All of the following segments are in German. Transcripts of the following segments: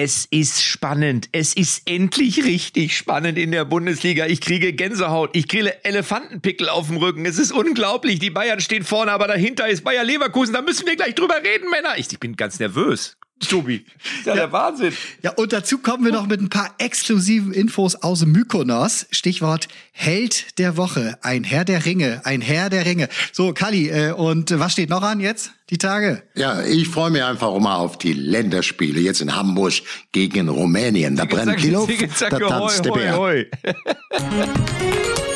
Es ist spannend. Es ist endlich richtig spannend in der Bundesliga. Ich kriege Gänsehaut. Ich kriege Elefantenpickel auf dem Rücken. Es ist unglaublich. Die Bayern stehen vorne, aber dahinter ist Bayer Leverkusen. Da müssen wir gleich drüber reden, Männer. Ich, ich bin ganz nervös. Tobi. ja, ja, der Wahnsinn. Ja, und dazu kommen wir noch mit ein paar exklusiven Infos aus Mykonos. Stichwort Held der Woche. Ein Herr der Ringe. Ein Herr der Ringe. So, Kali, äh, und was steht noch an jetzt? Die Tage? Ja, ich freue mich einfach mal auf die Länderspiele jetzt in Hamburg gegen Rumänien. Da brennt die Luft, da tanzt der Bär.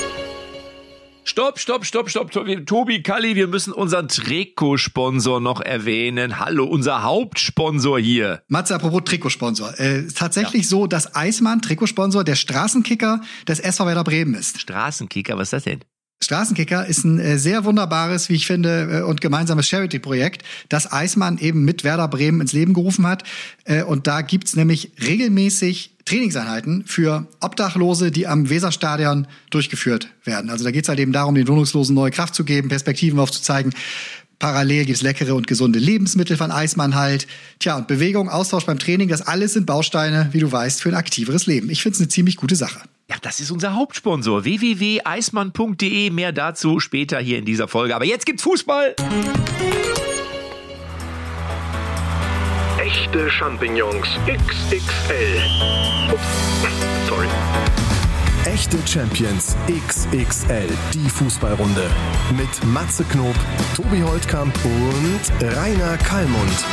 Stopp, stopp, stopp, stopp. Tobi, Kalli, wir müssen unseren Trikotsponsor noch erwähnen. Hallo, unser Hauptsponsor hier. Matze, apropos Trikotsponsor. Äh, tatsächlich ja. so, dass Eismann Trikotsponsor der Straßenkicker des SV Werder Bremen ist. Straßenkicker, was ist das denn? Straßenkicker ist ein äh, sehr wunderbares, wie ich finde, äh, und gemeinsames Charity-Projekt, das Eismann eben mit Werder Bremen ins Leben gerufen hat. Äh, und da gibt's nämlich regelmäßig Trainingseinheiten für Obdachlose, die am Weserstadion durchgeführt werden. Also da geht's halt eben darum, den Wohnungslosen neue Kraft zu geben, Perspektiven aufzuzeigen. Parallel gibt's leckere und gesunde Lebensmittel von Eismann halt. Tja, und Bewegung, Austausch beim Training, das alles sind Bausteine, wie du weißt, für ein aktiveres Leben. Ich finde es eine ziemlich gute Sache. Ja, das ist unser Hauptsponsor. www.eismann.de. Mehr dazu später hier in dieser Folge. Aber jetzt gibt's Fußball. Echte Champignons XXL. Ups, sorry. Echte Champions XXL, die Fußballrunde. Mit Matze Knob, Tobi Holtkamp und Rainer Kallmund.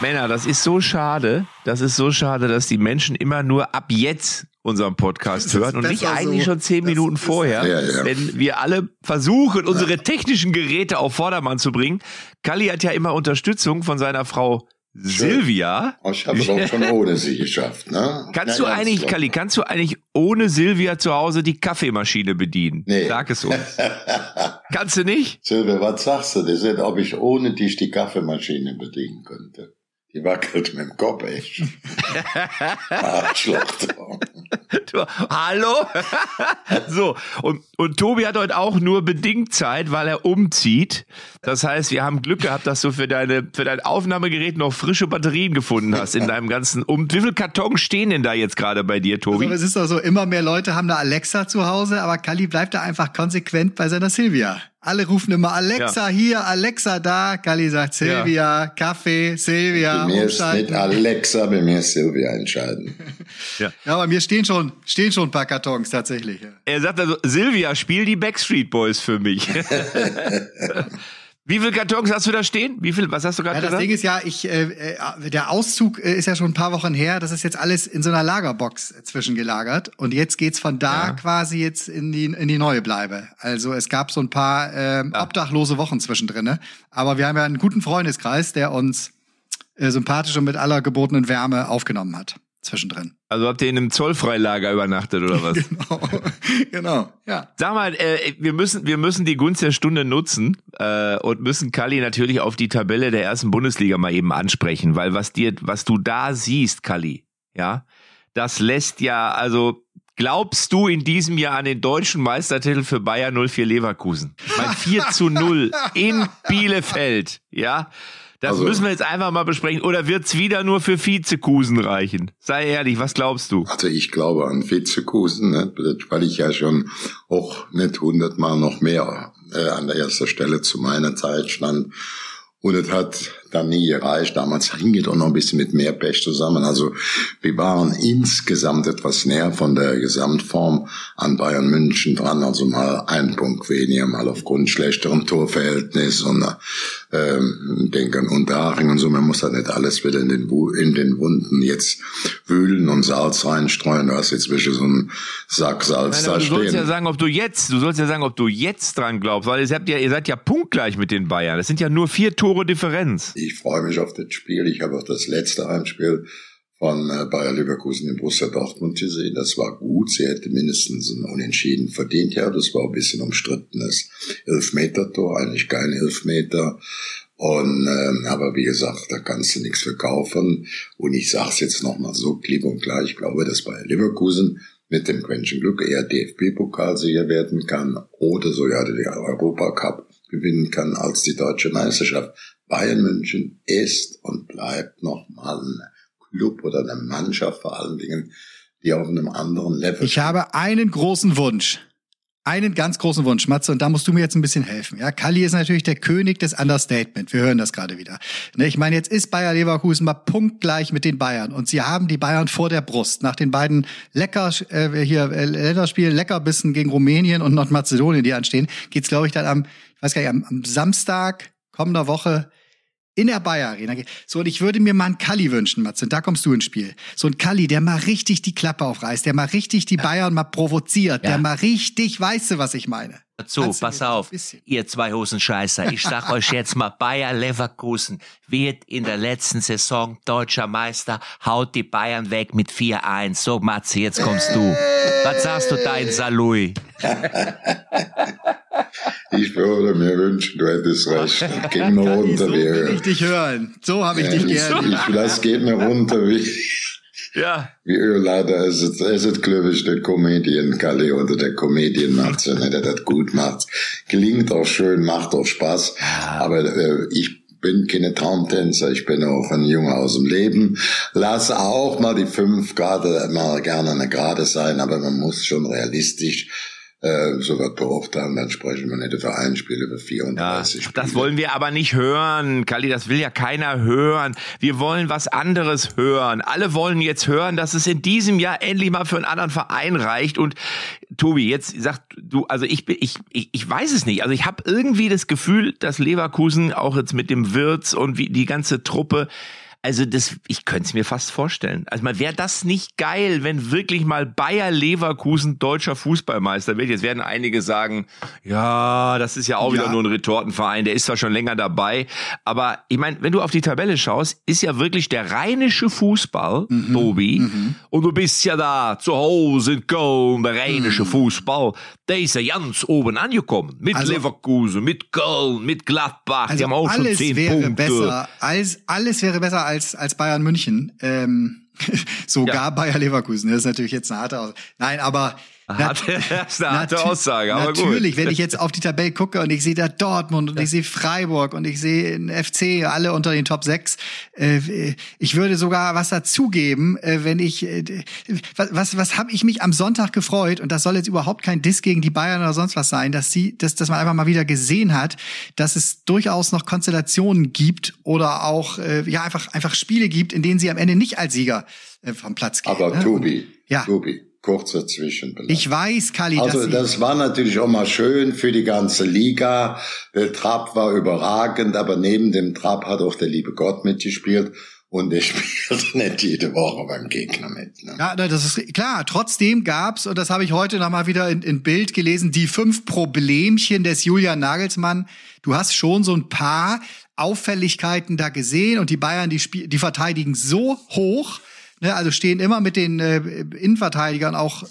Männer, das ist so schade. Das ist so schade, dass die Menschen immer nur ab jetzt unseren Podcast hören und nicht eigentlich so. schon zehn das Minuten vorher, ja, ja. wenn wir alle versuchen, unsere technischen Geräte auf Vordermann zu bringen. Kalli hat ja immer Unterstützung von seiner Frau Silvia. Oh, ich habe es auch schon ohne sie geschafft. Ne? Kannst ja, du eigentlich, Kalli, kannst du eigentlich ohne Silvia zu Hause die Kaffeemaschine bedienen? Nee. Sag es uns. kannst du nicht? Silvia, was sagst du? Das ist, ob ich ohne dich die Kaffeemaschine bedienen könnte. Die wackelt mit dem Kopf echt. Arschloch. du, hallo? so, und, und Tobi hat heute auch nur bedingt Zeit, weil er umzieht. Das heißt, wir haben Glück gehabt, dass du für, deine, für dein Aufnahmegerät noch frische Batterien gefunden hast in deinem ganzen Um. Wie viele Kartons stehen denn da jetzt gerade bei dir, Tobi? Also, es ist doch so, immer mehr Leute haben eine Alexa zu Hause, aber Kali bleibt da einfach konsequent bei seiner Silvia. Alle rufen immer Alexa ja. hier, Alexa da. Kali sagt Silvia, ja. Kaffee, Silvia. Bei mir ist nicht Alexa, bei mir ist Silvia entscheiden. ja. ja, bei mir stehen schon, stehen schon ein paar Kartons tatsächlich. Er sagt also, Silvia, spiel die Backstreet Boys für mich. Wie viele Kartons hast du da stehen? Wie viel? Was hast du gerade ja, Das Ding ist ja, ich, äh, äh, der Auszug äh, ist ja schon ein paar Wochen her. Das ist jetzt alles in so einer Lagerbox zwischengelagert. Und jetzt geht's von da ja. quasi jetzt in die, in die neue Bleibe. Also es gab so ein paar äh, ja. obdachlose Wochen zwischendrin. Ne? Aber wir haben ja einen guten Freundeskreis, der uns äh, sympathisch und mit aller gebotenen Wärme aufgenommen hat zwischendrin. Also habt ihr in einem Zollfreilager übernachtet oder was? genau, genau, ja. Sag mal, äh, wir müssen, wir müssen die Gunst der Stunde nutzen äh, und müssen Kali natürlich auf die Tabelle der ersten Bundesliga mal eben ansprechen, weil was dir, was du da siehst, Kali, ja, das lässt ja, also glaubst du in diesem Jahr an den deutschen Meistertitel für Bayern 04 Leverkusen? Mein 4 zu 0 in Bielefeld, ja. Das also, müssen wir jetzt einfach mal besprechen. Oder wird's wieder nur für Vizekusen reichen? Sei ehrlich, was glaubst du? Also ich glaube an Vizekusen, ne? weil ich ja schon auch nicht hundertmal noch mehr äh, an der ersten Stelle zu meiner Zeit stand. Und es hat dann nie gereicht. Damals hing es auch noch ein bisschen mit mehr Pech zusammen. Also wir waren insgesamt etwas näher von der Gesamtform an Bayern München dran. Also mal ein Punkt weniger, mal aufgrund schlechterem Torverhältnis und ähm, denke an Unterhaching und so. Man muss da nicht alles wieder in den, in den Wunden jetzt wühlen und Salz reinstreuen. Du hast jetzt wirklich so einen Sack Salz Nein, da du stehen. Du sollst ja sagen, ob du jetzt, du sollst ja sagen, ob du jetzt dran glaubst, weil ihr habt ja, ihr seid ja punktgleich mit den Bayern. Das sind ja nur vier Tore Differenz ich freue mich auf das Spiel. Ich habe auch das letzte Heimspiel von äh, Bayer Leverkusen in Borussia Dortmund gesehen. Das war gut. Sie hätte mindestens ein Unentschieden verdient. Ja, das war ein bisschen umstrittenes Elfmeter-Tor, eigentlich kein Elfmeter. Und ähm, aber wie gesagt, da kannst du nichts verkaufen. Und ich sage es jetzt nochmal so klipp und klar. Ich glaube, dass Bayer Leverkusen mit dem Quäntchen Glück eher DFB-Pokalsieger werden kann oder sogar den Europacup gewinnen kann als die deutsche Meisterschaft. Bayern München ist und bleibt nochmal ein Club oder eine Mannschaft vor allen Dingen, die auf einem anderen Level. Ich habe einen großen Wunsch einen ganz großen Wunsch, Matze, und da musst du mir jetzt ein bisschen helfen. Ja, Kalli ist natürlich der König des Understatement. Wir hören das gerade wieder. Ne, ich meine, jetzt ist Bayer Leverkusen mal punktgleich mit den Bayern und sie haben die Bayern vor der Brust. Nach den beiden Lecker äh, hier äh, Länderspielen, Leckerbissen gegen Rumänien und Nordmazedonien, die anstehen, geht's glaube ich dann am, ich weiß gar nicht, am, am Samstag kommender Woche in der Bayer Arena. So, und ich würde mir mal einen Kalli wünschen, Matze, und da kommst du ins Spiel. So ein Kalli, der mal richtig die Klappe aufreißt, der mal richtig die ja. Bayern mal provoziert, ja. der mal richtig, weißt du, was ich meine? So, pass auf, ihr zwei Hosenscheißer. Ich sag euch jetzt mal, Bayer Leverkusen wird in der letzten Saison deutscher Meister, haut die Bayern weg mit 4-1. So, Matze, jetzt kommst du. Was sagst du da in Salui? Ich würde mir wünschen, du hättest recht. Geh mir runter, so will ich dich hören. So habe ich ja, dich gerne. Ich, ich lass geht mir runter wie, ja. wie Leider ist es, ist glaube ich, der Comedian Kalle oder der Comedian Matze, ne, der das gut macht. Klingt auch schön, macht auch Spaß. Aber äh, ich bin keine Traumtänzer, ich bin auch ein Junge aus dem Leben. Lass auch mal die fünf Grad mal gerne eine Gerade sein, aber man muss schon realistisch äh, so wird beurteilen, dann sprechen wir nicht über ein Spiel, über 34 ja, Spiele. Das wollen wir aber nicht hören, Kali, das will ja keiner hören. Wir wollen was anderes hören. Alle wollen jetzt hören, dass es in diesem Jahr endlich mal für einen anderen Verein reicht. Und Tobi, jetzt sagt du, also ich bin, ich, ich, ich weiß es nicht. Also ich habe irgendwie das Gefühl, dass Leverkusen auch jetzt mit dem Wirtz und wie die ganze Truppe also das, ich könnte es mir fast vorstellen. Also mal wäre das nicht geil, wenn wirklich mal Bayer Leverkusen deutscher Fußballmeister wird. Jetzt werden einige sagen, ja, das ist ja auch ja. wieder nur ein Retortenverein, der ist zwar schon länger dabei, aber ich meine, wenn du auf die Tabelle schaust, ist ja wirklich der rheinische Fußball, mhm. Tobi, mhm. und du bist ja da zu Hause in Köln, der rheinische mhm. Fußball, der ist ja ganz oben angekommen. Mit also, Leverkusen, mit Köln, mit Gladbach, also die haben auch schon zehn wäre Punkte. Besser als, alles wäre besser als, als Bayern München. Ähm, sogar ja. Bayer Leverkusen. Das ist natürlich jetzt eine harte Aussage. Nein, aber Harte, das ist eine harte Aussage, aber Natürlich, gut. wenn ich jetzt auf die Tabelle gucke und ich sehe da Dortmund und ich sehe Freiburg und ich sehe den FC, alle unter den Top 6, äh, ich würde sogar was dazugeben, äh, wenn ich, äh, was, was, was habe ich mich am Sonntag gefreut und das soll jetzt überhaupt kein Diss gegen die Bayern oder sonst was sein, dass sie, dass, dass man einfach mal wieder gesehen hat, dass es durchaus noch Konstellationen gibt oder auch, äh, ja, einfach, einfach Spiele gibt, in denen sie am Ende nicht als Sieger äh, vom Platz gehen. Aber ne? Tobi, ja. Tobi, kurzer Zwischenbelag. Ich weiß, Kali. Also das war natürlich auch mal schön für die ganze Liga. Der Trapp war überragend, aber neben dem Trapp hat auch der liebe Gott mitgespielt. Und er spielt nicht jede Woche beim Gegner mit. Ne? Ja, das ist klar. Trotzdem gab's, und das habe ich heute noch mal wieder in, in Bild gelesen, die fünf Problemchen des Julian Nagelsmann. Du hast schon so ein paar Auffälligkeiten da gesehen und die Bayern, die, die verteidigen so hoch, Ne, also stehen immer mit den äh, Innenverteidigern auch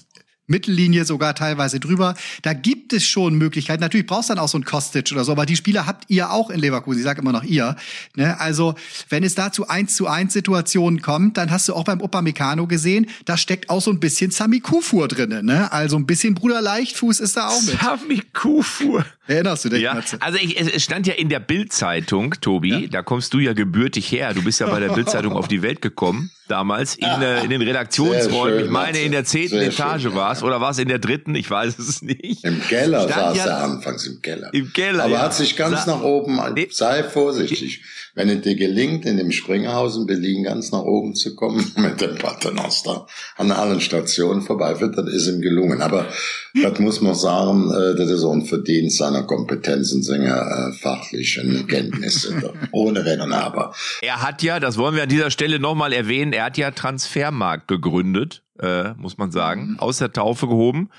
Mittellinie sogar teilweise drüber. Da gibt es schon Möglichkeiten. Natürlich brauchst du dann auch so ein Kostic oder so, aber die Spieler habt ihr auch in Leverkusen. Ich sage immer noch ihr. Ne? Also wenn es da zu eins zu eins Situationen kommt, dann hast du auch beim Upamecano gesehen, da steckt auch so ein bisschen Sami Kufur drinne. Ne? Also ein bisschen Bruder Leichtfuß ist da auch mit. Sami Kufur. Erinnerst du dich? Ja. Also ich, es stand ja in der Bildzeitung, Tobi. Ja. Da kommst du ja gebürtig her. Du bist ja bei der Bildzeitung auf die Welt gekommen damals in, ah, in den Redaktionsräumen. Ich meine, in der zehnten Etage war es oder war es in der dritten? Ich weiß es nicht. Im Keller saß ja, er anfangs im Keller. Im Keller. Aber ja. hat sich ganz Sa nach oben. Sei vorsichtig. Wenn es dir gelingt, in dem Springhaus in Berlin ganz nach oben zu kommen, mit dem Paternoster an allen Stationen vorbeiführt, dann ist ihm gelungen. Aber das muss man sagen, äh, das ist auch ein Verdienst seiner Kompetenzen, seiner äh, fachlichen Kenntnisse. Ohne Wenn und Aber. Er hat ja, das wollen wir an dieser Stelle nochmal erwähnen, er hat ja Transfermarkt gegründet, äh, muss man sagen, mhm. aus der Taufe gehoben.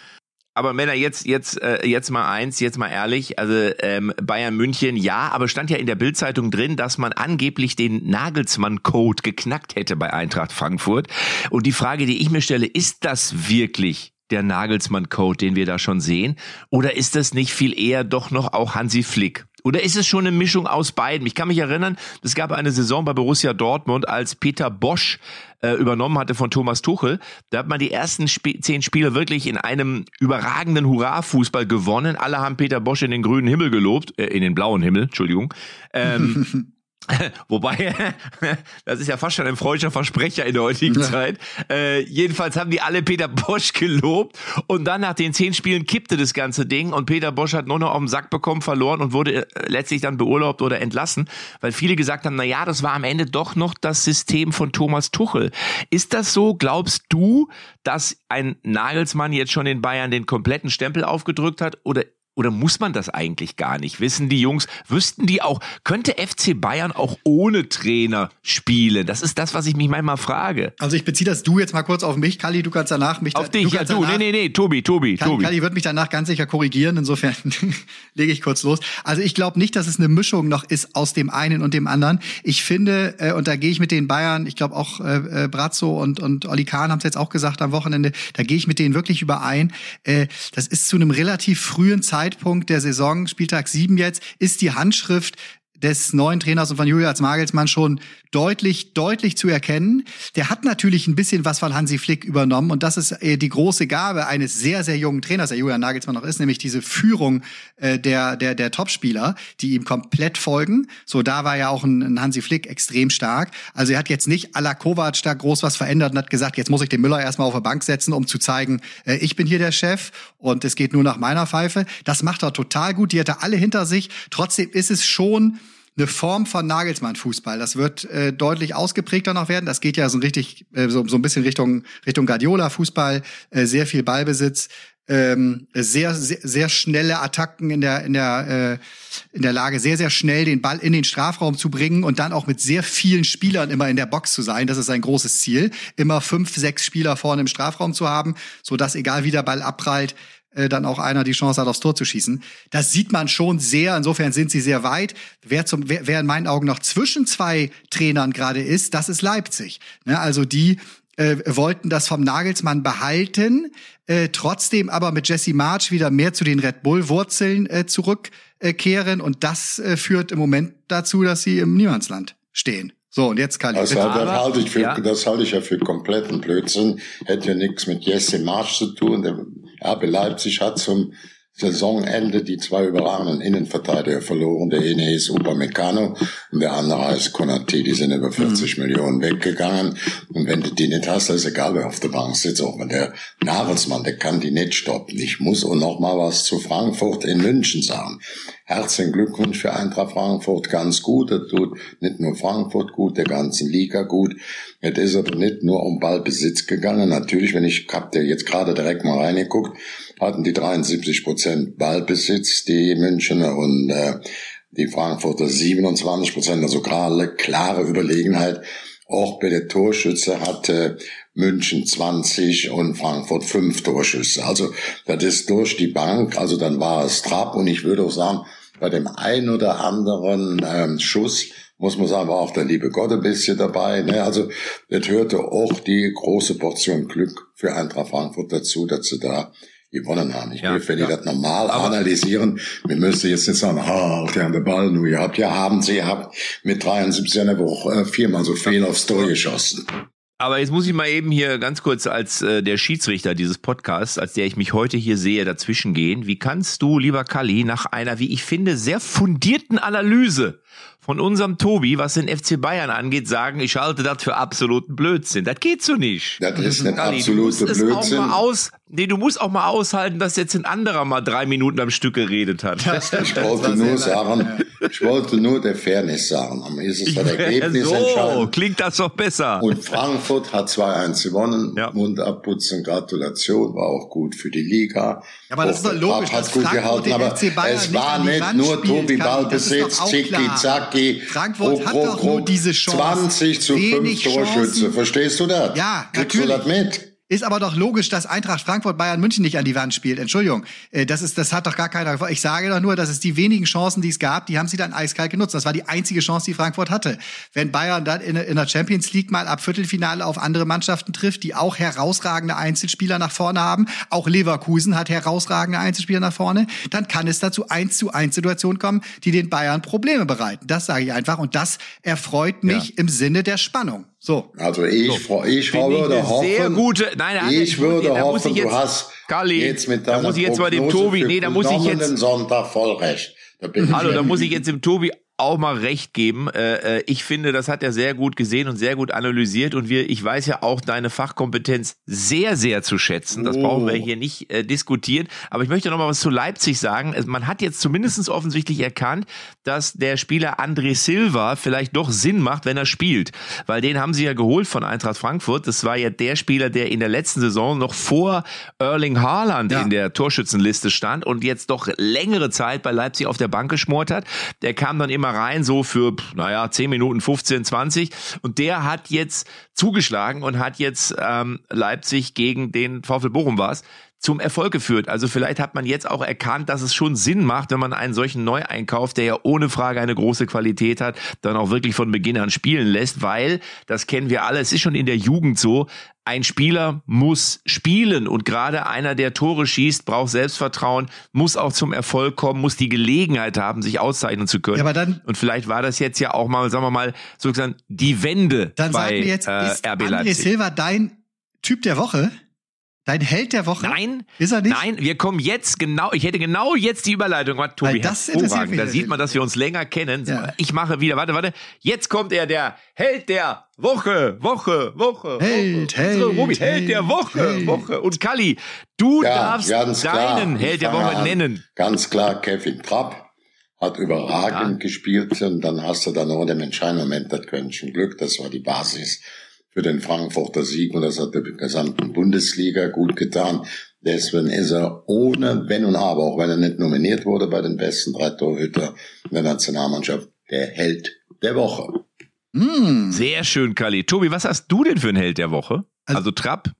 Aber Männer, jetzt, jetzt, äh, jetzt mal eins, jetzt mal ehrlich. Also ähm, Bayern München, ja, aber stand ja in der Bildzeitung drin, dass man angeblich den Nagelsmann-Code geknackt hätte bei Eintracht Frankfurt. Und die Frage, die ich mir stelle, ist das wirklich der Nagelsmann-Code, den wir da schon sehen? Oder ist das nicht viel eher doch noch auch Hansi Flick? Oder ist es schon eine Mischung aus beiden? Ich kann mich erinnern, es gab eine Saison bei Borussia Dortmund, als Peter Bosch äh, übernommen hatte von Thomas Tuchel. Da hat man die ersten Sp zehn Spiele wirklich in einem überragenden Hurra-Fußball gewonnen. Alle haben Peter Bosch in den grünen Himmel gelobt, äh, in den blauen Himmel, Entschuldigung. Ähm, Wobei, das ist ja fast schon ein freudscher Versprecher in der heutigen ja. Zeit. Äh, jedenfalls haben die alle Peter Bosch gelobt und dann nach den zehn Spielen kippte das ganze Ding und Peter Bosch hat nur noch auf den Sack bekommen, verloren und wurde äh, letztlich dann beurlaubt oder entlassen, weil viele gesagt haben, na ja, das war am Ende doch noch das System von Thomas Tuchel. Ist das so? Glaubst du, dass ein Nagelsmann jetzt schon in Bayern den kompletten Stempel aufgedrückt hat oder oder muss man das eigentlich gar nicht? Wissen die Jungs, wüssten die auch, könnte FC Bayern auch ohne Trainer spielen? Das ist das, was ich mich manchmal frage. Also ich beziehe das du jetzt mal kurz auf mich. Kalli, du kannst danach mich... Auf da, dich, du ja du. Danach, nee, nee, nee, Tobi, Tobi, Kalli, Tobi. Kalli wird mich danach ganz sicher korrigieren. Insofern lege ich kurz los. Also ich glaube nicht, dass es eine Mischung noch ist aus dem einen und dem anderen. Ich finde, äh, und da gehe ich mit den Bayern, ich glaube auch äh, äh, Brazzo und, und Oli Kahn haben es jetzt auch gesagt am Wochenende, da gehe ich mit denen wirklich überein. Äh, das ist zu einem relativ frühen Zeitpunkt Zeitpunkt der Saison, Spieltag 7 jetzt, ist die Handschrift des neuen Trainers und von Julius Magelsmann schon deutlich, deutlich zu erkennen. Der hat natürlich ein bisschen was von Hansi Flick übernommen und das ist äh, die große Gabe eines sehr, sehr jungen Trainers, der Julian Nagelsmann noch ist, nämlich diese Führung äh, der, der, der Topspieler, die ihm komplett folgen. So, da war ja auch ein, ein Hansi Flick extrem stark. Also er hat jetzt nicht à la Kovac da groß was verändert und hat gesagt, jetzt muss ich den Müller erstmal auf der Bank setzen, um zu zeigen, äh, ich bin hier der Chef und es geht nur nach meiner Pfeife. Das macht er total gut. Die hat er alle hinter sich. Trotzdem ist es schon eine Form von Nagelsmann-Fußball. Das wird äh, deutlich ausgeprägter noch werden. Das geht ja so richtig äh, so, so ein bisschen Richtung Richtung Guardiola-Fußball. Äh, sehr viel Ballbesitz, ähm, sehr, sehr sehr schnelle Attacken in der in der äh, in der Lage, sehr sehr schnell den Ball in den Strafraum zu bringen und dann auch mit sehr vielen Spielern immer in der Box zu sein. Das ist ein großes Ziel. Immer fünf, sechs Spieler vorne im Strafraum zu haben, so dass egal wie der Ball abprallt, äh, dann auch einer die Chance hat, aufs Tor zu schießen. Das sieht man schon sehr. Insofern sind sie sehr weit. Wer, zum, wer, wer in meinen Augen noch zwischen zwei Trainern gerade ist, das ist Leipzig. Ne, also die äh, wollten das vom Nagelsmann behalten, äh, trotzdem aber mit Jesse March wieder mehr zu den Red Bull-Wurzeln äh, zurückkehren. und das äh, führt im Moment dazu, dass sie im Niemandsland stehen. So, und jetzt kann ich. Also, das, halte ich für, ja. das halte ich ja für kompletten Blödsinn. Hätte ja nichts mit Jesse March zu tun. RB Leipzig hat zum Saisonende die zwei überragenden Innenverteidiger verloren. Der eine ist Upamecano und der andere heißt Konate. Die sind über 40 mhm. Millionen weggegangen. Und wenn du die nicht hast, dann ist egal, wer auf der Bank sitzt. Auch wenn der Nagelsmann, der kann die nicht stoppen. Ich muss auch noch mal was zu Frankfurt in München sagen. Herzlichen Glückwunsch für Eintracht Frankfurt, ganz gut. Das tut nicht nur Frankfurt gut, der ganzen Liga gut. Es ist aber nicht nur um Ballbesitz gegangen. Natürlich, wenn ich hab der jetzt gerade direkt mal reingeguckt, hatten die 73 Prozent Ballbesitz, die Münchner und äh, die Frankfurter 27 Prozent, also klare, klare Überlegenheit. Auch bei der Torschütze hatte München 20 und Frankfurt 5 Torschüsse. Also das ist durch die Bank, also dann war es Trab und ich würde auch sagen, bei dem ein oder anderen ähm, Schuss muss man sagen, war auch der liebe Gott ein bisschen dabei. Ne? Also das hörte auch die große Portion Glück für Eintracht Frankfurt dazu, dass sie da gewonnen haben. Ich ja, will, wenn ja. die das normal Aber analysieren, wir müssen jetzt nicht sagen, halt ja an der Ball, nur ihr habt ja, haben sie, ihr habt mit 73 in der Woche äh, viermal so viel aufs Tor geschossen. Aber jetzt muss ich mal eben hier ganz kurz als äh, der Schiedsrichter dieses Podcasts, als der ich mich heute hier sehe, dazwischen gehen. Wie kannst du, lieber Kalli, nach einer, wie ich finde, sehr fundierten Analyse von unserem Tobi, was den FC Bayern angeht, sagen, ich halte das für absoluten Blödsinn. Das geht so nicht. Das ist ein absoluter Blödsinn. Auch mal aus, nee, du musst auch mal aushalten, dass jetzt ein anderer mal drei Minuten am Stück geredet hat. ich wollte nur sagen, ich wollte nur der Fairness sagen. Am ist es das Ergebnis so, entscheidend. klingt das doch besser. Und Frankfurt hat 2-1 gewonnen. Ja. Mund abputzen, Gratulation, war auch gut für die Liga. Ja, aber das ist doch logisch, hat gut gehalten, aber es war nicht nur Tobi Ballbesitz, Tiki, Zack, Lucky. Frankfurt hat doch nur diese Chance. 20 zu 5 Torschütze. Verstehst du das? Ja, Kriegst natürlich. du das mit? Ist aber doch logisch, dass Eintracht Frankfurt Bayern München nicht an die Wand spielt. Entschuldigung, äh, das ist, das hat doch gar keiner. Ich sage doch nur, dass es die wenigen Chancen, die es gab, die haben sie dann eiskalt genutzt. Das war die einzige Chance, die Frankfurt hatte. Wenn Bayern dann in, in der Champions League mal ab Viertelfinale auf andere Mannschaften trifft, die auch herausragende Einzelspieler nach vorne haben, auch Leverkusen hat herausragende Einzelspieler nach vorne, dann kann es dazu eins zu eins Situationen kommen, die den Bayern Probleme bereiten. Das sage ich einfach und das erfreut mich ja. im Sinne der Spannung. So. Also ich, so. ich würde hoffen, sehr gute, nein, ich würde da hoffen, ich jetzt, du hast Kali, jetzt mit da muss ich jetzt mal dem Tobi, nee, da muss ich jetzt Sonntag voll recht. Da Hallo, da muss ich jetzt dem Tobi auch mal recht geben. Äh, äh, ich finde, das hat er sehr gut gesehen und sehr gut analysiert und wir, ich weiß ja auch deine Fachkompetenz sehr, sehr zu schätzen. Das oh. brauchen wir hier nicht äh, diskutieren. Aber ich möchte noch mal was zu Leipzig sagen. Man hat jetzt zumindest offensichtlich erkannt, dass der Spieler André Silva vielleicht doch Sinn macht, wenn er spielt. Weil den haben sie ja geholt von Eintracht Frankfurt. Das war ja der Spieler, der in der letzten Saison noch vor Erling Haaland ja. in der Torschützenliste stand und jetzt doch längere Zeit bei Leipzig auf der Bank geschmort hat. Der kam dann immer rein, so für, naja, 10 Minuten, 15, 20. Und der hat jetzt zugeschlagen und hat jetzt ähm, Leipzig gegen den VfL Bochum war zum Erfolg geführt. Also vielleicht hat man jetzt auch erkannt, dass es schon Sinn macht, wenn man einen solchen Neueinkauf, der ja ohne Frage eine große Qualität hat, dann auch wirklich von Beginn an spielen lässt, weil, das kennen wir alle, es ist schon in der Jugend so, ein Spieler muss spielen und gerade einer, der Tore schießt, braucht Selbstvertrauen, muss auch zum Erfolg kommen, muss die Gelegenheit haben, sich auszeichnen zu können. Ja, aber dann, und vielleicht war das jetzt ja auch mal, sagen wir mal, sozusagen die Wende dann bei sag mir jetzt, äh, ist RB André Leipzig. Silva dein Typ der Woche? Dein Held der Woche? Nein. Ist er nicht? Nein, wir kommen jetzt genau, ich hätte genau jetzt die Überleitung gemacht, Tobi. Das hervorragend. Da sieht man, dass wir uns länger kennen. Ja. Ich mache wieder, warte, warte. Jetzt kommt er, der Held der Woche, Woche, Woche. Held, Woche. Held, Robi, Held, Held der Woche, Held. Woche. Und Kali, du ja, darfst deinen klar. Held der Woche nennen. Ganz klar, Kevin Trapp hat überragend ja. gespielt und dann hast du dann noch den entscheidenden Moment das Quäntchen Glück, das war die Basis für den Frankfurter Sieg und das hat der gesamten Bundesliga gut getan. Deswegen ist er ohne Wenn und Aber, auch wenn er nicht nominiert wurde bei den besten drei Torhüter der Nationalmannschaft, der Held der Woche. Mm. Sehr schön, Kali. Tobi, was hast du denn für einen Held der Woche? Also, also Trapp,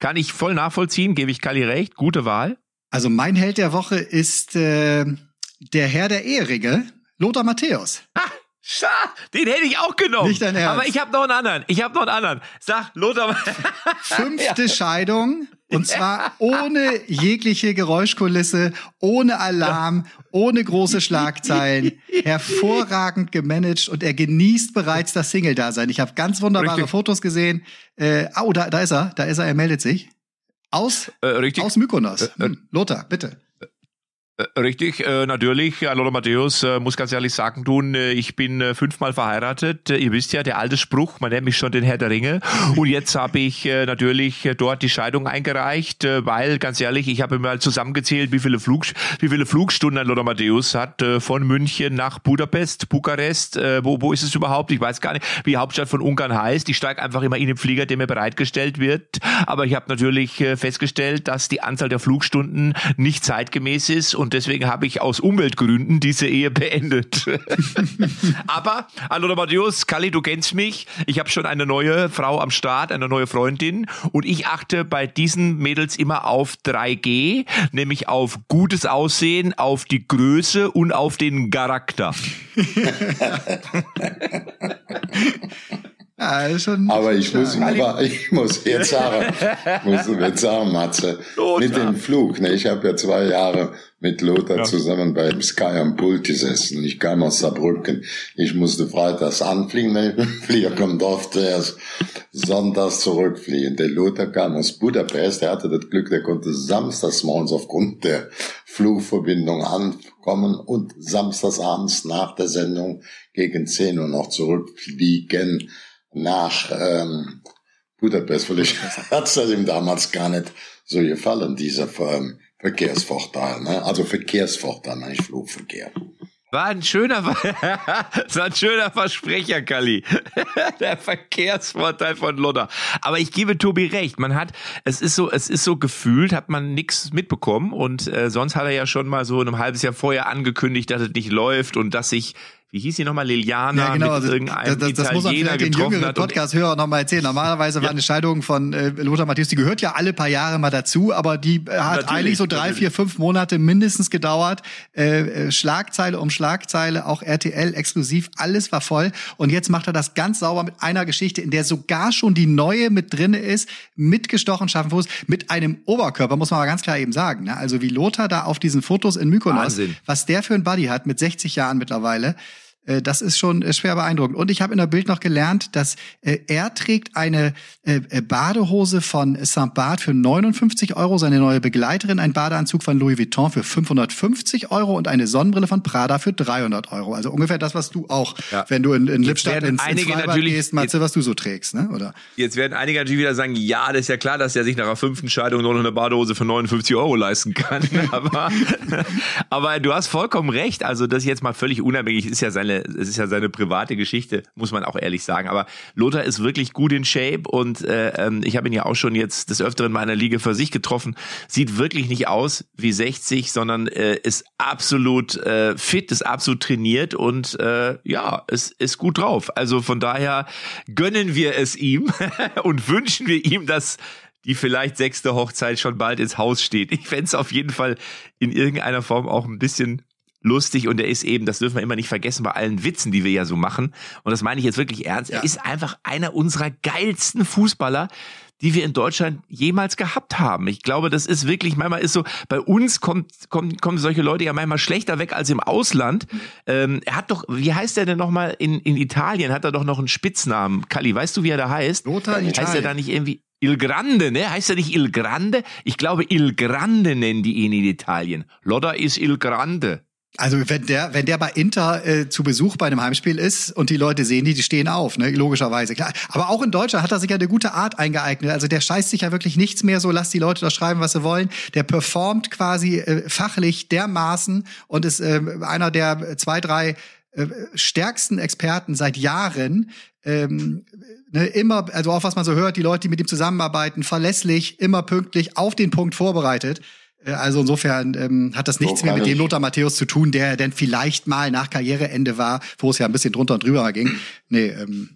kann ich voll nachvollziehen, gebe ich Kali recht, gute Wahl. Also mein Held der Woche ist äh, der Herr der Eheringe, Lothar Matthäus. Ah, Scha, den hätte ich auch genommen. Nicht dein Ernst. Aber ich habe noch einen anderen. Ich habe noch einen anderen. Sag, Lothar. Fünfte ja. Scheidung. Und zwar ohne jegliche Geräuschkulisse, ohne Alarm, ohne große Schlagzeilen. Hervorragend gemanagt und er genießt bereits das Single-Dasein. Ich habe ganz wunderbare Richtig. Fotos gesehen. Äh, oh, da, da ist er, da ist er, er meldet sich. Aus, äh, aus Mykonos. Äh, äh, hm, Lothar, bitte. Äh, richtig, äh, natürlich. Lothar Matthäus äh, muss ganz ehrlich sagen tun, äh, ich bin äh, fünfmal verheiratet. Äh, ihr wisst ja, der alte Spruch, man nennt mich schon den Herr der Ringe. Und jetzt habe ich äh, natürlich äh, dort die Scheidung eingereicht, äh, weil, ganz ehrlich, ich habe mal zusammengezählt, wie viele, Flug, wie viele Flugstunden Lothar Matthäus hat äh, von München nach Budapest, Bukarest. Äh, wo, wo ist es überhaupt? Ich weiß gar nicht, wie Hauptstadt von Ungarn heißt. Ich steige einfach immer in den Flieger, der mir bereitgestellt wird. Aber ich habe natürlich äh, festgestellt, dass die Anzahl der Flugstunden nicht zeitgemäß ist und und deswegen habe ich aus Umweltgründen diese Ehe beendet. Aber, hallo Matthäus, Kalli, du kennst mich. Ich habe schon eine neue Frau am Start, eine neue Freundin und ich achte bei diesen Mädels immer auf 3G, nämlich auf gutes Aussehen, auf die Größe und auf den Charakter. Ja, schon aber ich muss, aber ich muss jetzt sagen, muss jetzt sagen, Matze, Lothar. mit dem Flug, ne, ich habe ja zwei Jahre mit Lothar ja. zusammen beim Sky am Pult gesessen. Ich kam aus Saarbrücken. Ich musste freitags anfliegen, wenn ich Flieger kommen durfte, erst sonntags zurückfliegen. Der Lothar kam aus Budapest, er hatte das Glück, der konnte samstags morgens aufgrund der Flugverbindung ankommen und samstags abends nach der Sendung gegen 10 Uhr noch zurückfliegen nach ähm, Budapest, weil ich hat es ihm damals gar nicht so gefallen, dieser ähm, Verkehrsvorteil, ne? Also Verkehrsvorteil, nicht Flugverkehr. War ein schöner, war ein schöner Versprecher, Kali. Der Verkehrsvorteil von Lodder. Aber ich gebe Tobi recht. Man hat, es ist so, es ist so gefühlt, hat man nichts mitbekommen. Und äh, sonst hat er ja schon mal so ein halbes Jahr vorher angekündigt, dass es nicht läuft und dass sich wie hieß sie nochmal, Liliana, Ja, genau. mit Also, irgendeinem das, das muss man vielleicht den jüngeren Podcast-Hörer nochmal erzählen. Normalerweise war eine Scheidung von äh, Lothar Matthäus, die gehört ja alle paar Jahre mal dazu, aber die äh, hat Natürlich, eigentlich so drei, natürlich. vier, fünf Monate mindestens gedauert. Äh, äh, Schlagzeile um Schlagzeile, auch RTL exklusiv, alles war voll. Und jetzt macht er das ganz sauber mit einer Geschichte, in der sogar schon die neue mit drinne ist, mit gestochen scharfen Fuß, mit einem Oberkörper, muss man aber ganz klar eben sagen. Ne? Also wie Lothar da auf diesen Fotos in Mykonos, Wahnsinn. was der für ein Buddy hat mit 60 Jahren mittlerweile. Äh, Das ist schon äh, schwer beeindruckend. Und ich habe in der Bild noch gelernt, dass äh, er trägt eine äh, Badehose von St. Barth für 59 Euro, seine neue Begleiterin ein Badeanzug von Louis Vuitton für 550 Euro und eine Sonnenbrille von Prada für 300 Euro. Also ungefähr das, was du auch, Ja. wenn du in, in Lippstadt ins, ins gehst, Matze, was du so trägst, ne? Oder? Jetzt werden einige natürlich wieder sagen, ja, das ist ja klar, dass er sich nach der fünften Scheidung nur noch eine Badehose für 59 Euro leisten kann. aber, aber du hast vollkommen recht. Also das ist jetzt mal völlig unabhängig. Ist ja seine, es ist ja seine private Geschichte, muss man auch ehrlich sagen. Aber Lothar ist wirklich gut in Shape und äh, ähm, ich habe ihn ja auch schon jetzt des Öfteren mal in der Liga für sich getroffen. Sieht wirklich nicht aus wie 60, sondern äh, ist absolut äh, fit, ist absolut trainiert und äh, ja, es ist gut drauf. Also von daher gönnen wir es ihm und wünschen wir ihm, dass die vielleicht sechste Hochzeit schon bald ins Haus steht. Ich fänd's auf jeden Fall in irgendeiner Form auch ein bisschen lustig und er ist eben, das dürfen wir immer nicht vergessen, bei allen Witzen, die wir ja so machen, und das meine ich jetzt wirklich ernst, er ist einfach einer unserer geilsten Fußballer, die wir in Deutschland jemals gehabt haben. Ich glaube, das ist wirklich, manchmal ist so, bei uns kommt, kommt, kommen solche Leute ja manchmal schlechter weg als im Ausland. Ähm, er hat doch, wie heißt er denn nochmal in, in Italien? Hat er doch noch einen Spitznamen. Kali, weißt du, wie er da heißt? Lothar in Heißt er Italien. da nicht irgendwie Il Grande, ne? Heißt er nicht Il Grande? Ich glaube, Il Grande nennen die ihn in Italien. Lodder ist Il Grande. Also wenn der, wenn der bei Inter äh, zu Besuch bei einem Heimspiel ist und die Leute sehen die, die stehen auf, ne? logischerweise. Klar. Aber auch in Deutschland hat er sich ja eine gute Art eingeeignet. Also der scheißt sich ja wirklich nichts mehr so, lass die Leute da schreiben, was sie wollen. Der performt quasi äh, fachlich dermaßen und ist äh, einer der zwei, drei äh, stärksten Experten seit Jahren. Ähm, ne, immer, also auch was man so hört, die Leute, die mit ihm zusammenarbeiten, verlässlich, immer pünktlich, auf den Punkt vorbereitet. Äh, Also insofern ähm, hat das nichts So mehr mit dem Lothar Matthäus zu tun, der denn vielleicht mal nach Karriereende war, wo es ja ein bisschen drunter und drüber ging. Nee, ähm,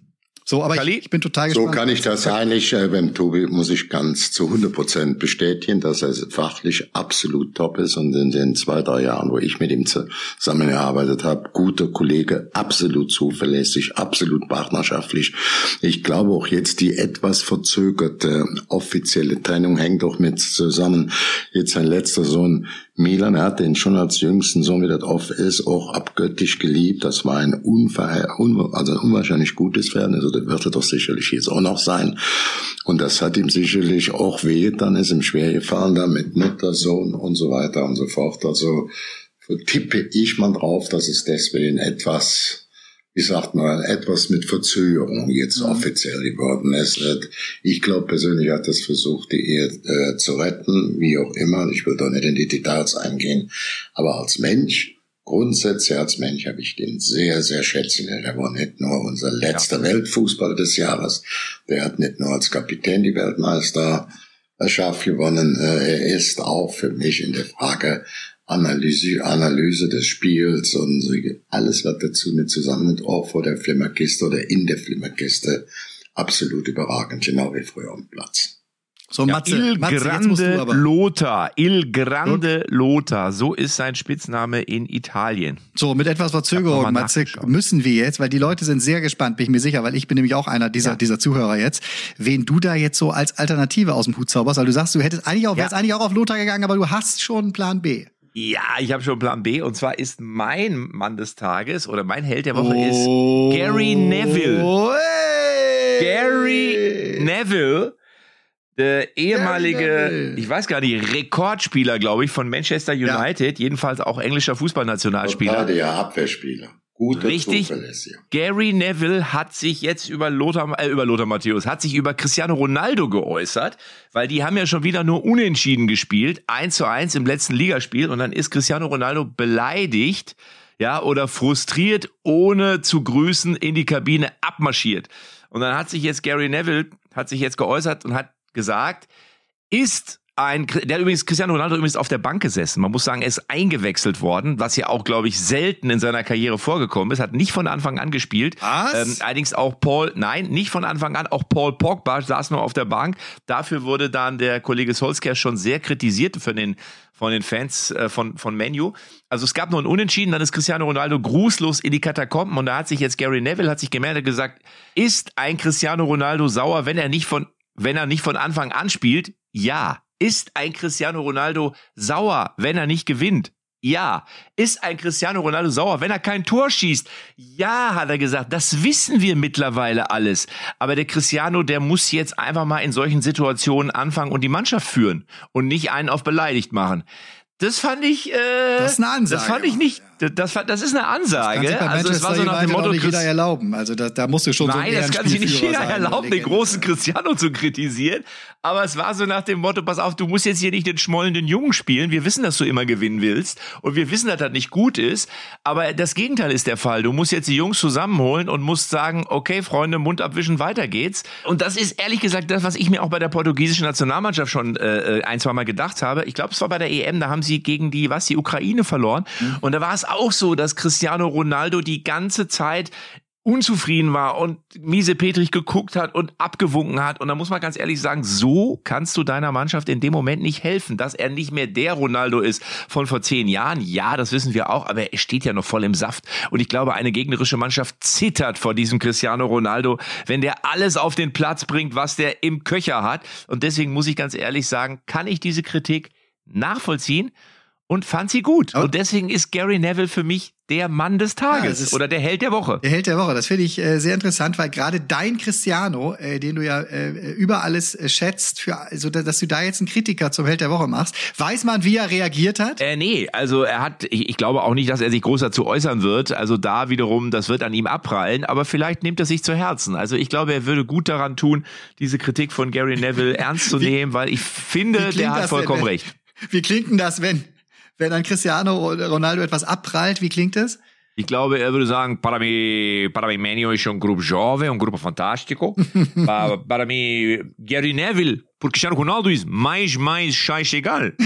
so, aber Kali? ich, ich bin total So gespannt. kann ich das eigentlich, äh, beim Tobi muss ich ganz zu 100 Prozent bestätigen, dass er fachlich absolut top ist und in den zwei, drei Jahren, wo ich mit ihm zusammengearbeitet habe, guter Kollege, absolut zuverlässig, absolut partnerschaftlich. Ich glaube auch jetzt die etwas verzögerte offizielle Trennung hängt doch mit zusammen. Jetzt sein letzter Sohn Milan, hat den schon als jüngsten Sohn, wie das oft ist, auch abgöttisch geliebt. Das war ein, unver un also ein unwahrscheinlich gutes Verhältnis, oder wird er doch sicherlich jetzt auch noch sein. Und das hat ihm sicherlich auch weh, dann ist ihm schwer gefallen, da mit Mutter, Sohn und so weiter und so fort. Also tippe ich mal drauf, dass es deswegen etwas wie sagt man, etwas mit Verzögerung jetzt offiziell geworden ist. Ich glaube persönlich hat das versucht, die Ehe äh, zu retten, wie auch immer. Ich will da nicht in die Details eingehen. Aber als Mensch, grundsätzlich als Mensch habe ich den sehr, sehr schätzen. Er war nicht nur unser letzter Weltfußballer des Jahres. Der hat nicht nur als Kapitän die Weltmeisterschaft gewonnen. Äh, Er ist auch für mich in der Frage Analyse, Analyse des Spiels und so, alles, was dazu mit zusammen mit auch vor der Flimmerkiste oder in der Flimmerkiste absolut überragend, genau wie früher am Platz. so, Matze, Il Matze jetzt musst du Grande aber. Lothar. Il Grande Lothar. So ist sein Spitzname in Italien. So, mit etwas Verzögerung, Matze, müssen wir jetzt, weil die Leute sind sehr gespannt, bin ich mir sicher, weil ich bin nämlich auch einer dieser, Ja. dieser Zuhörer jetzt, wen du da jetzt so als Alternative aus dem Hut zauberst, weil du sagst, du hättest eigentlich auch, Ja. wärst eigentlich auch auf Lothar gegangen, aber du hast schon einen Plan B. Ja, ich habe schon Plan B. Und zwar ist mein Mann des Tages oder mein Held der Woche Oh. ist Gary Neville. Hey. Gary Neville, der ehemalige, Neville. ich weiß gar nicht, Rekordspieler, glaube ich, von Manchester Ja. United, jedenfalls auch englischer Fußballnationalspieler. Ja Abwehrspieler. Guter Richtig. Gary Neville hat sich jetzt über Lothar, äh, über Lothar Matthäus, hat sich über Cristiano Ronaldo geäußert, weil die haben ja schon wieder nur unentschieden gespielt, eins zu eins im letzten Ligaspiel und dann ist Cristiano Ronaldo beleidigt, ja, oder frustriert, ohne zu grüßen, in die Kabine abmarschiert. Und dann hat sich jetzt Gary Neville, hat sich jetzt geäußert und hat gesagt, ist ein, der hat übrigens Cristiano Ronaldo übrigens auf der Bank gesessen. Man muss sagen, er ist eingewechselt worden, was ja auch, glaube ich, selten in seiner Karriere vorgekommen ist. Hat nicht von Anfang an gespielt. Was? Ähm, allerdings auch Paul, nein, nicht von Anfang an. Auch Paul Pogba saß nur auf der Bank. Dafür wurde dann der Kollege Solskjaer schon sehr kritisiert von den von den Fans äh, von von Menu. Also es gab nur ein Unentschieden, dann ist Cristiano Ronaldo grußlos in die Katakomben und da hat sich jetzt Gary Neville hat sich gemeldet gesagt, ist ein Cristiano Ronaldo sauer, wenn er nicht von wenn er nicht von Anfang an spielt? Ja. Ist ein Cristiano Ronaldo sauer, wenn er nicht gewinnt? Ja. Ist ein Cristiano Ronaldo sauer, wenn er kein Tor schießt? Ja, hat er gesagt. Das wissen wir mittlerweile alles. Aber der Cristiano, der muss jetzt einfach mal in solchen Situationen anfangen und die Mannschaft führen und nicht einen auf beleidigt machen. Das fand ich, äh, Das ist eine Ansage. Das fand ich nicht, das, das, das ist eine Ansage. bei Also es war so nach dem Motto, nicht jeder erlauben. Also da, da musst du schon Nein, so das kann sich nicht jeder erlauben, den großen Cristiano zu kritisieren. Aber es war so nach dem Motto, pass auf, du musst jetzt hier nicht den schmollenden Jungen spielen. Wir wissen, dass du immer gewinnen willst. Und wir wissen, dass das nicht gut ist. Aber das Gegenteil ist der Fall. Du musst jetzt die Jungs zusammenholen und musst sagen, okay, Freunde, Mund abwischen, weiter geht's. Und das ist ehrlich gesagt das, was ich mir auch bei der portugiesischen Nationalmannschaft schon äh, ein, zwei Mal gedacht habe. Ich glaube, es war bei der EM, da haben sie gegen die, was, die Ukraine verloren. Und da war es auch so, dass Cristiano Ronaldo die ganze Zeit unzufrieden war und miese Petrich geguckt hat und abgewunken hat. Und da muss man ganz ehrlich sagen, so kannst du deiner Mannschaft in dem Moment nicht helfen, dass er nicht mehr der Ronaldo ist von vor zehn Jahren. Ja, das wissen wir auch, aber er steht ja noch voll im Saft. Und ich glaube, eine gegnerische Mannschaft zittert vor diesem Cristiano Ronaldo, wenn der alles auf den Platz bringt, was der im Köcher hat. Und deswegen muss ich ganz ehrlich sagen, kann ich diese Kritik nachvollziehen und fand sie gut. Aber- und deswegen ist Gary Neville für mich der Mann des Ja, Tages es ist- oder der Held der Woche. Der Held der Woche, das finde ich äh, sehr interessant, weil gerade dein Cristiano, äh, den du ja äh, über alles äh, schätzt, für, also, da- dass du da jetzt einen Kritiker zum Held der Woche machst, weiß man, wie er reagiert hat? Äh, nee, also er hat, ich, ich glaube auch nicht, dass er sich groß dazu äußern wird. Also da wiederum, das wird an ihm abprallen, aber vielleicht nimmt er sich zu Herzen. Also ich glaube, er würde gut daran tun, diese Kritik von Gary Neville ernst zu nehmen, weil ich finde, Wie der hat vollkommen wenn- recht. Wie klingt denn das, wenn, wenn an Cristiano Ronaldo etwas abprallt? Wie klingt das? Ich glaube, er würde sagen, para mim, para mim Menio ist um grupo jovem, um grupo fantástico. para, para mim, Gary Neville, por Cristiano Ronaldo ist mais, mais scheißegal.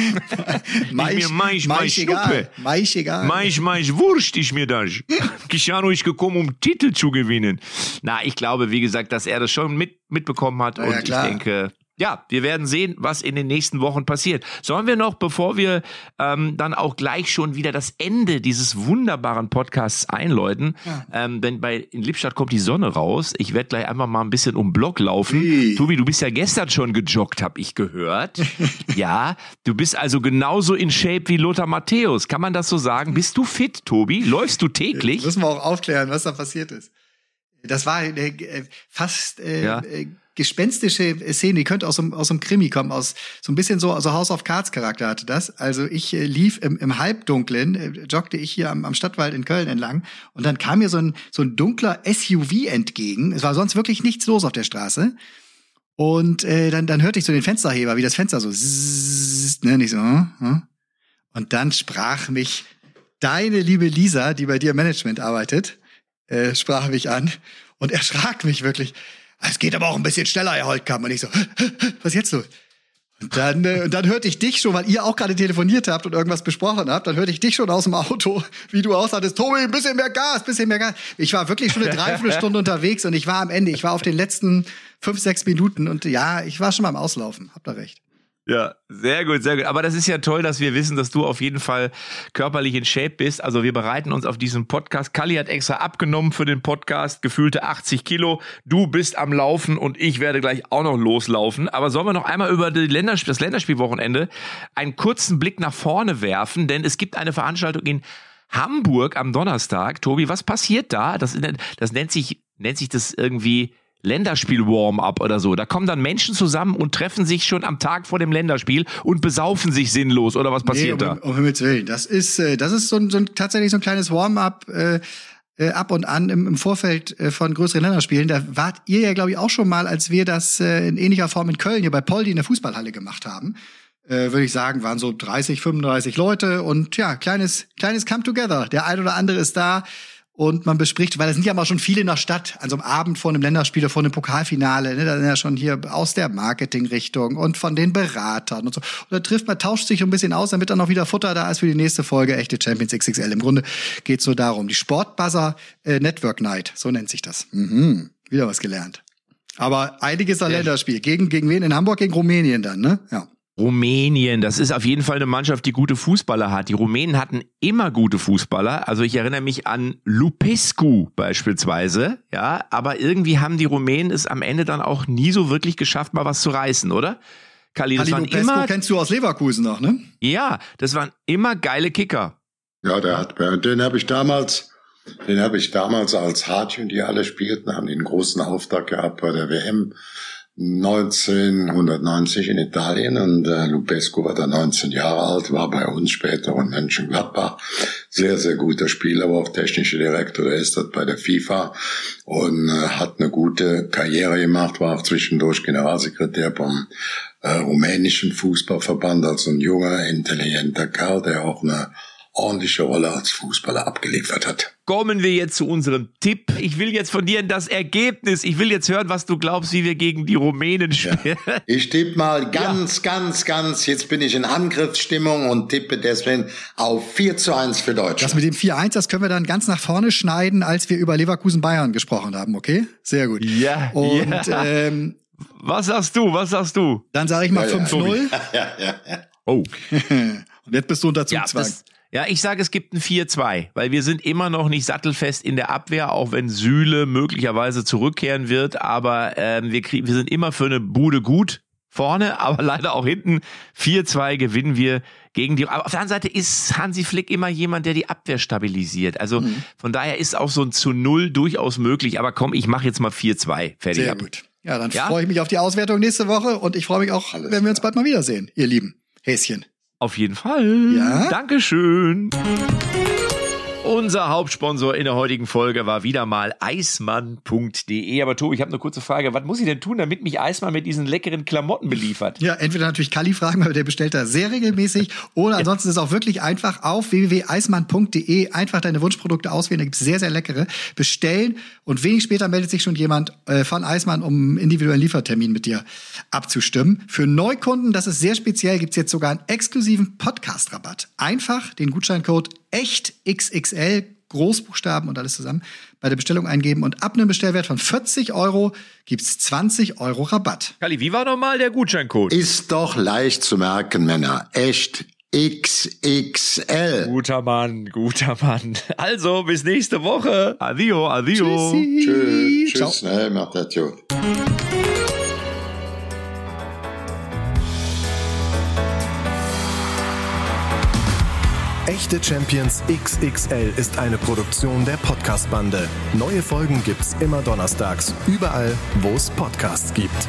Ist mir mais, mais egal. Schnuppe. Mais egal. Mais, mais Wurst ist mir das. Cristiano ist gekommen, um Titel zu gewinnen. Na, ich glaube, wie gesagt, dass er das schon mit, mitbekommen hat. Ja, und klar. ich denke, ja, wir werden sehen, was in den nächsten Wochen passiert. Sollen wir noch, bevor wir ähm, dann auch gleich schon wieder das Ende dieses wunderbaren Podcasts einläuten, ähm, denn bei in Lippstadt kommt die Sonne raus. Ich werde gleich einfach mal ein bisschen um Block laufen. Wie? Tobi, du bist ja gestern schon gejoggt, habe ich gehört. ja, du bist also genauso in Shape wie Lothar Matthäus. Kann man das so sagen? Bist du fit, Tobi? Läufst du täglich? Müssen wir auch aufklären, was da passiert ist. Das war äh, fast äh, Ja. äh, gespenstische Szene, die könnte aus dem, aus dem Krimi kommen, aus so ein bisschen so also House of Cards Charakter hatte das. Also ich äh, lief im, im Halbdunklen, äh, joggte ich hier am, am Stadtwald in Köln entlang und dann kam mir so ein, so ein dunkler SUV entgegen. Es war sonst wirklich nichts los auf der Straße. Und äh, dann, dann hörte ich so den Fensterheber, wie das Fenster so zzzzt, ne, nicht so. hm, hm. Und dann sprach mich deine liebe Lisa, die bei dir im Management arbeitet, äh, sprach mich an und erschrak mich wirklich. Es geht aber auch ein bisschen schneller, Herr Holtkamp. Und ich so, was jetzt los? Und dann, äh, und dann hörte ich dich schon, weil ihr auch gerade telefoniert habt und irgendwas besprochen habt, dann hörte ich dich schon aus dem Auto, wie du aussahtest, Tobi, ein bisschen mehr Gas, bisschen mehr Gas. Ich war wirklich schon eine Dreiviertelstunde unterwegs und ich war am Ende, ich war auf den letzten fünf, sechs Minuten und ja, ich war schon mal am Auslaufen. Habt ihr recht. Ja, sehr gut, sehr gut. Aber das ist ja toll, dass wir wissen, dass du auf jeden Fall körperlich in Shape bist. Also wir bereiten uns auf diesen Podcast. Kalli hat extra abgenommen für den Podcast, gefühlte 80 Kilo. Du bist am Laufen und ich werde gleich auch noch loslaufen. Aber sollen wir noch einmal über die Ländersp das Länderspielwochenende einen kurzen Blick nach vorne werfen? Denn es gibt eine Veranstaltung in Hamburg am Donnerstag. Tobi, was passiert da? Das, das nennt sich, nennt sich das irgendwie Länderspiel-Warm-up oder so. Da kommen dann Menschen zusammen und treffen sich schon am Tag vor dem Länderspiel und besaufen sich sinnlos oder was passiert nee, da? um, um Himmels Willen. Das ist, äh, das ist so ein, so ein, tatsächlich so ein kleines Warm-up äh, äh, ab und an im, im Vorfeld äh, von größeren Länderspielen. Da wart ihr ja, glaube ich, auch schon mal, als wir das äh, in ähnlicher Form in Köln hier bei Poldi in der Fußballhalle gemacht haben. Äh, Würde ich sagen, waren so 30, 35 Leute und ja, kleines, kleines Come Together. Der ein oder andere ist da. Und man bespricht, weil da sind ja mal schon viele in der Stadt, an so einem Abend vor einem Länderspiel oder vor einem Pokalfinale, ne, da sind ja schon hier aus der Marketingrichtung und von den Beratern und so. Und da trifft man, tauscht sich ein bisschen aus, damit dann noch wieder Futter da ist für die nächste Folge echte Champions XXL. Im Grunde geht's nur darum. Die Sportbuzzer äh, Network Night, so nennt sich das. Mhm. Wieder was gelernt. Aber einiges ein Länderspiel. Gegen, gegen wen? In Hamburg gegen Rumänien dann, ne? Ja. Rumänien, das ist auf jeden Fall eine Mannschaft, die gute Fußballer hat. Die Rumänen hatten immer gute Fußballer. Also ich erinnere mich an Lupescu beispielsweise, ja. Aber irgendwie haben die Rumänen es am Ende dann auch nie so wirklich geschafft, mal was zu reißen, oder? Kali, das waren Lupescu immer, kennst du aus Leverkusen noch, ne? Ja, das waren immer geile Kicker. Ja, der hat, den habe ich damals, den habe ich damals als Hartje und die alle spielten, haben den großen Auftrag gehabt bei der WM 1990 in Italien und äh, Lupescu war da 19 Jahre alt, war bei uns später in Mönchengladbach. Sehr, sehr guter Spieler, war auch technischer Direktor, der ist dort bei der FIFA und äh, hat eine gute Karriere gemacht, war auch zwischendurch Generalsekretär beim äh, rumänischen Fußballverband, also ein junger, intelligenter Kerl, der auch eine ordentliche Rolle als Fußballer abgeliefert hat. Kommen wir jetzt zu unserem Tipp. Ich will jetzt von dir das Ergebnis. Ich will jetzt hören, was du glaubst, wie wir gegen die Rumänen spielen. Ja. Ich tippe mal ganz, ja. ganz, ganz, jetzt bin ich in Angriffsstimmung und tippe deswegen auf 4 zu 1 für Deutschland. Das mit dem 4-1, das können wir dann ganz nach vorne schneiden, als wir über Leverkusen Bayern gesprochen haben, okay? Sehr gut. Ja. Und ja. Ähm, was sagst du? Was sagst du? Dann sage ich mal ja, 5-0. Ja, ja, ja. Oh. und jetzt bist du unter Zugzwang. Ja, ja, ich sage, es gibt ein 4-2, weil wir sind immer noch nicht sattelfest in der Abwehr, auch wenn Sühle möglicherweise zurückkehren wird. Aber ähm, wir, kriegen, wir sind immer für eine Bude gut vorne, aber leider auch hinten. 4-2 gewinnen wir gegen die. Aber auf der anderen Seite ist Hansi Flick immer jemand, der die Abwehr stabilisiert. Also mhm. von daher ist auch so ein zu Null durchaus möglich. Aber komm, ich mache jetzt mal 4-2. Fertig. Sehr gut. Ja, dann ja? freue ich mich auf die Auswertung nächste Woche und ich freue mich auch, Alles wenn wir uns bald mal wiedersehen, ihr Lieben. Häschen. Auf jeden Fall. Ja. Dankeschön. Unser Hauptsponsor in der heutigen Folge war wieder mal eismann.de. Aber Tobi, ich habe eine kurze Frage. Was muss ich denn tun, damit mich Eismann mit diesen leckeren Klamotten beliefert? Ja, entweder natürlich Kali fragen, weil der bestellt da sehr regelmäßig. Oder ansonsten ist es auch wirklich einfach auf www.eismann.de einfach deine Wunschprodukte auswählen. Da gibt's sehr, sehr leckere. Bestellen und wenig später meldet sich schon jemand äh, von Eismann, um einen individuellen Liefertermin mit dir abzustimmen. Für Neukunden, das ist sehr speziell, gibt's jetzt sogar einen exklusiven Podcast-Rabatt. Einfach den Gutscheincode echt XXL, Großbuchstaben und alles zusammen, bei der Bestellung eingeben und ab einem Bestellwert von 40 Euro gibt's 20 Euro Rabatt. Kali, wie war nochmal der Gutscheincode? Ist doch leicht zu merken, Männer. Echt XXL. Guter Mann, guter Mann. Also, bis nächste Woche. Adio, adio. Tschüss. Tschüss, ne, macht das gut. Echte Champions XXL ist eine Produktion der Podcast-Bande. Neue Folgen gibt's immer donnerstags, überall, wo es Podcasts gibt.